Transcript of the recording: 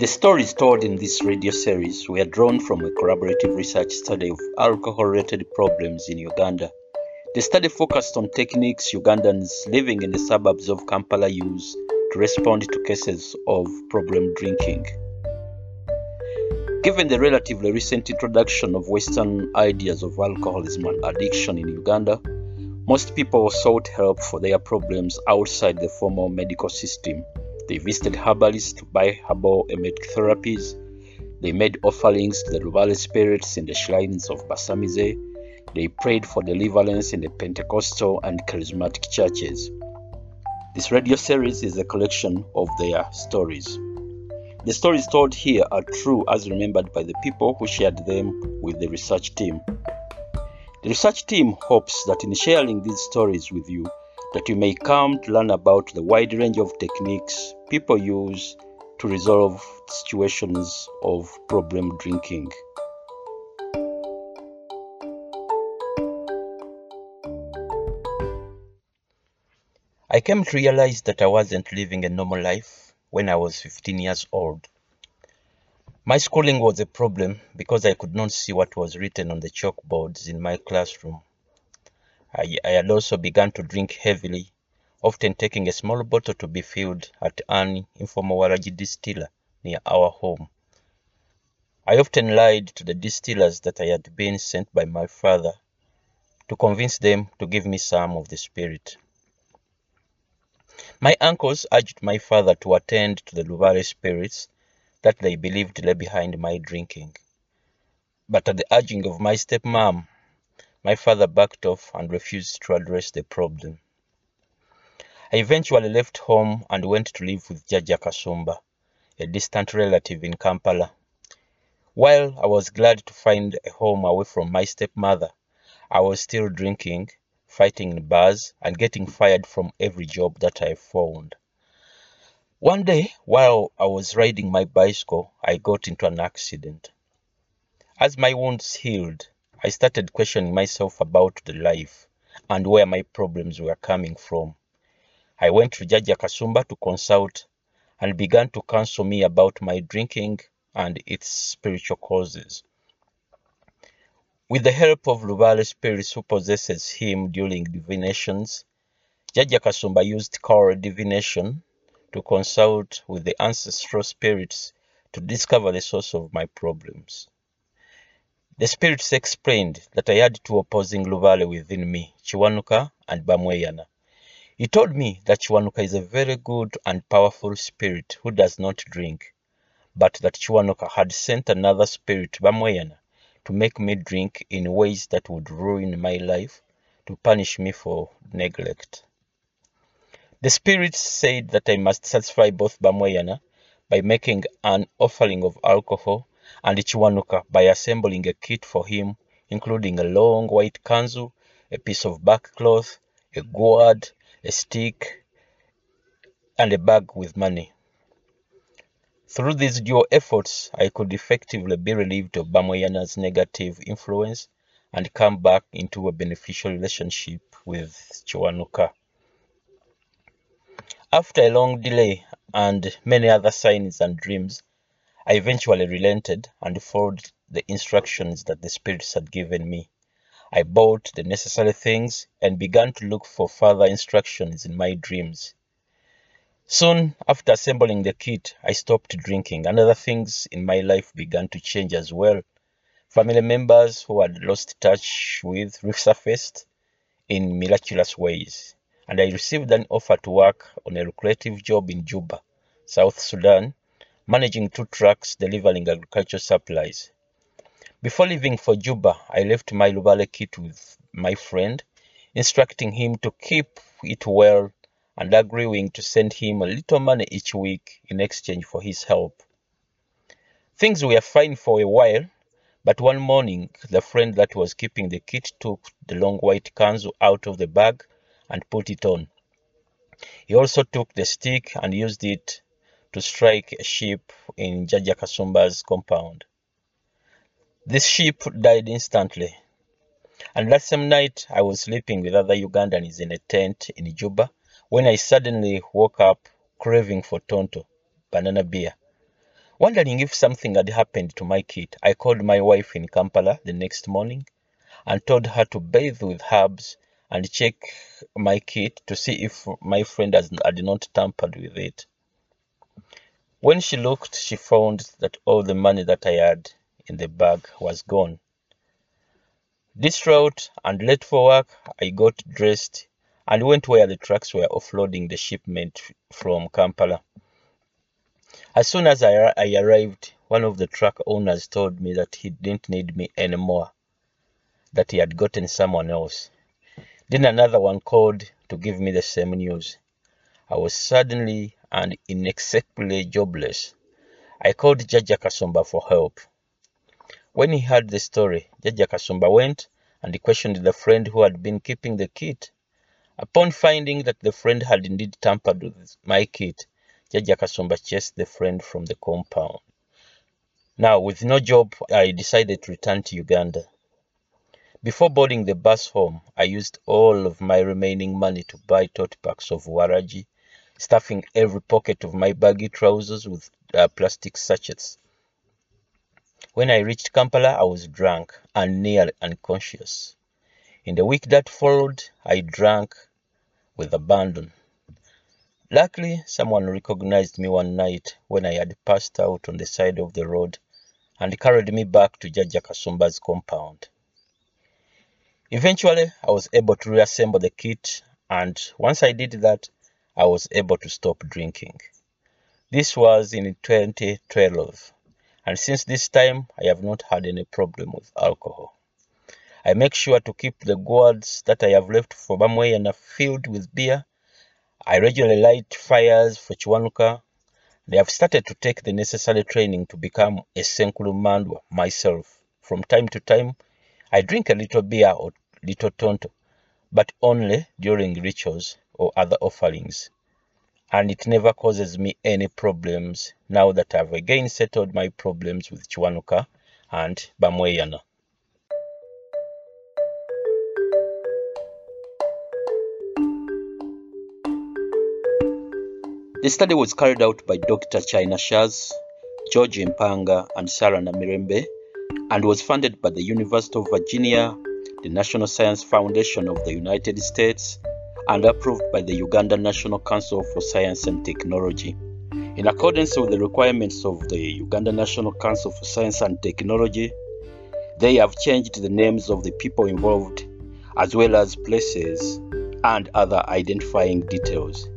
The stories told in this radio series were drawn from a collaborative research study of alcohol related problems in Uganda. The study focused on techniques Ugandans living in the suburbs of Kampala use to respond to cases of problem drinking. Given the relatively recent introduction of Western ideas of alcoholism and addiction in Uganda, most people sought help for their problems outside the formal medical system. They visited herbalists to buy herbal therapies. They made offerings to the Rubale spirits in the shrines of Basamize. They prayed for deliverance in the Pentecostal and charismatic churches. This radio series is a collection of their stories. The stories told here are true as remembered by the people who shared them with the research team. The research team hopes that in sharing these stories with you, that you may come to learn about the wide range of techniques people use to resolve situations of problem drinking. I came to realize that I wasn't living a normal life when I was 15 years old. My schooling was a problem because I could not see what was written on the chalkboards in my classroom. I, I had also begun to drink heavily, often taking a small bottle to be filled at an informal Waragi distiller near our home. I often lied to the distillers that I had been sent by my father to convince them to give me some of the spirit. My uncles urged my father to attend to the Lubale spirits that they believed lay behind my drinking. But at the urging of my stepmom, my father backed off and refused to address the problem. I eventually left home and went to live with Jaja Kasumba, a distant relative in Kampala. While I was glad to find a home away from my stepmother, I was still drinking, fighting in bars, and getting fired from every job that I found. One day, while I was riding my bicycle, I got into an accident. As my wounds healed, I started questioning myself about the life and where my problems were coming from. I went to Jaja Kasumba to consult and began to counsel me about my drinking and its spiritual causes. With the help of Lubale spirits who possesses him during divinations, Jaja Kasumba used call divination to consult with the ancestral spirits to discover the source of my problems. The spirits explained that I had two opposing Lubale within me, Kiwanuka and Bamweyana. He told me that Kiwanuka is a very good and powerful spirit who does not drink, but that Kiwanuka had sent another spirit, Bamweyana, to make me drink in ways that would ruin my life to punish me for neglect. The spirits said that I must satisfy both Bamweyana by making an offering of alcohol and Kiwanuka by assembling a kit for him, including a long white kanzu, a piece of bark cloth, a gourd, a stick, and a bag with money. Through these dual efforts, I could effectively be relieved of Bamweyana's negative influence and come back into a beneficial relationship with Kiwanuka. After a long delay and many other signs and dreams, I eventually relented and followed the instructions that the spirits had given me. I bought the necessary things and began to look for further instructions in my dreams. Soon after assembling the kit, I stopped drinking, and other things in my life began to change as well. Family members who had lost touch with resurfaced in miraculous ways, and I received an offer to work on a lucrative job in Juba, South Sudan, managing two trucks delivering agricultural supplies. Before leaving for Juba, I left my Lubale kit with my friend, instructing him to keep it well and agreeing to send him a little money each week in exchange for his help. Things were fine for a while, but one morning the friend that was keeping the kit took the long white kanzu out of the bag and put it on. He also took the stick and used it to strike a sheep in Jaja Kasumba's compound. This sheep died instantly. And that same night, I was sleeping with other Ugandans in a tent in Juba when I suddenly woke up craving for tonto, banana beer. Wondering if something had happened to my kit, I called my wife in Kampala the next morning and told her to bathe with herbs and check my kit to see if my friend has, had not tampered with it. When she looked, she found that all the money that I had in the bag was gone. Distraught and late for work, I got dressed and went where the trucks were offloading the shipment from Kampala. As soon as I, I arrived, one of the truck owners told me that he didn't need me anymore, that he had gotten someone else. Then another one called to give me the same news. I was suddenly and inexplicably jobless. I called Jaja Kasumba for help. When he heard the story, Jaja Kasumba went and questioned the friend who had been keeping the kit. Upon finding that the friend had indeed tampered with my kit, Jaja Kasumba chased the friend from the compound. Now, with no job, I decided to return to Uganda. Before boarding the bus home, I used all of my remaining money to buy tote packs of waragi, stuffing every pocket of my baggy trousers with uh, plastic sachets. When I reached Kampala, I was drunk and nearly unconscious. In the week that followed, I drank with abandon. Luckily, someone recognized me one night when I had passed out on the side of the road and carried me back to Jaja Kasumba's compound. Eventually, I was able to reassemble the kit, and once I did that, I was able to stop drinking. This was in 2012, and since this time, I have not had any problem with alcohol. I make sure to keep the gourds that I have left for Bamwe and are filled with beer. I regularly light fires for Chiwanuka. They have started to take the necessary training to become a Senkulu Mandwa myself. From time to time, I drink a little beer or little tonto, but only during rituals or other offerings. And it never causes me any problems now that I've again settled my problems with Kiwanuka and Bamweyana. The study was carried out by Dr. China Scherz, George Mpanga, and Sarah Namirembe and was funded by the University of Virginia, the National Science Foundation of the United States, and approved by the Uganda National Council for Science and Technology. In accordance with the requirements of the Uganda National Council for Science and Technology, they have changed the names of the people involved as well as places and other identifying details.